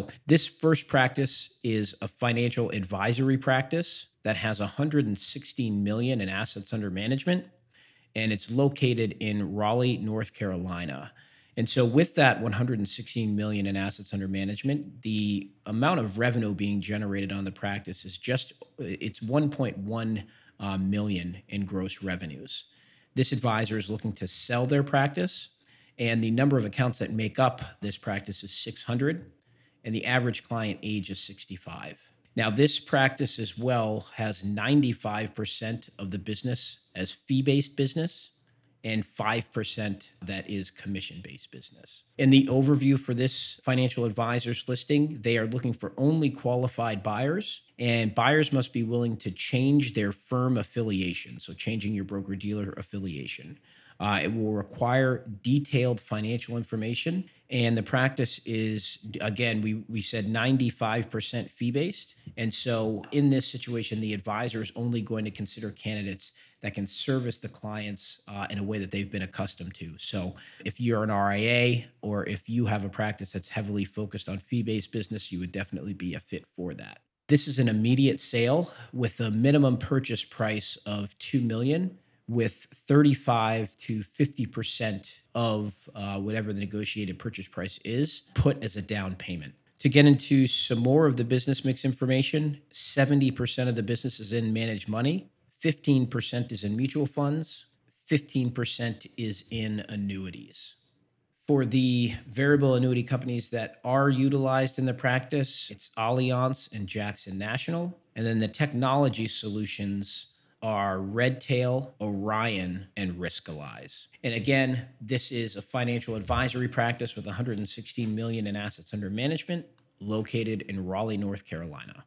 So, this first practice is a financial advisory practice that has 116 million in assets under management and it's located in Raleigh, North Carolina. And so with that 116 million in assets under management, the amount of revenue being generated on the practice is just it's 1.1 uh, million in gross revenues. This advisor is looking to sell their practice, and the number of accounts that make up this practice is 600, and the average client age is 65. Now, this practice as well has 95% of the business as fee based business and 5% that is commission based business. In the overview for this financial advisors listing, they are looking for only qualified buyers, and buyers must be willing to change their firm affiliation. So, changing your broker dealer affiliation. Uh, it will require detailed financial information. And the practice is, again, we, we said 95% fee based. And so in this situation, the advisor is only going to consider candidates that can service the clients uh, in a way that they've been accustomed to. So if you're an RIA or if you have a practice that's heavily focused on fee based business, you would definitely be a fit for that. This is an immediate sale with a minimum purchase price of 2 million with 35 to 50% of uh, whatever the negotiated purchase price is put as a down payment. To get into some more of the business mix information, 70% of the business is in managed money, 15% is in mutual funds, 15% is in annuities. For the variable annuity companies that are utilized in the practice, it's Allianz and Jackson National. And then the technology solutions are Redtail, Orion, and Riskalyze. And again, this is a financial advisory practice with 116 million in assets under management located in Raleigh, North Carolina.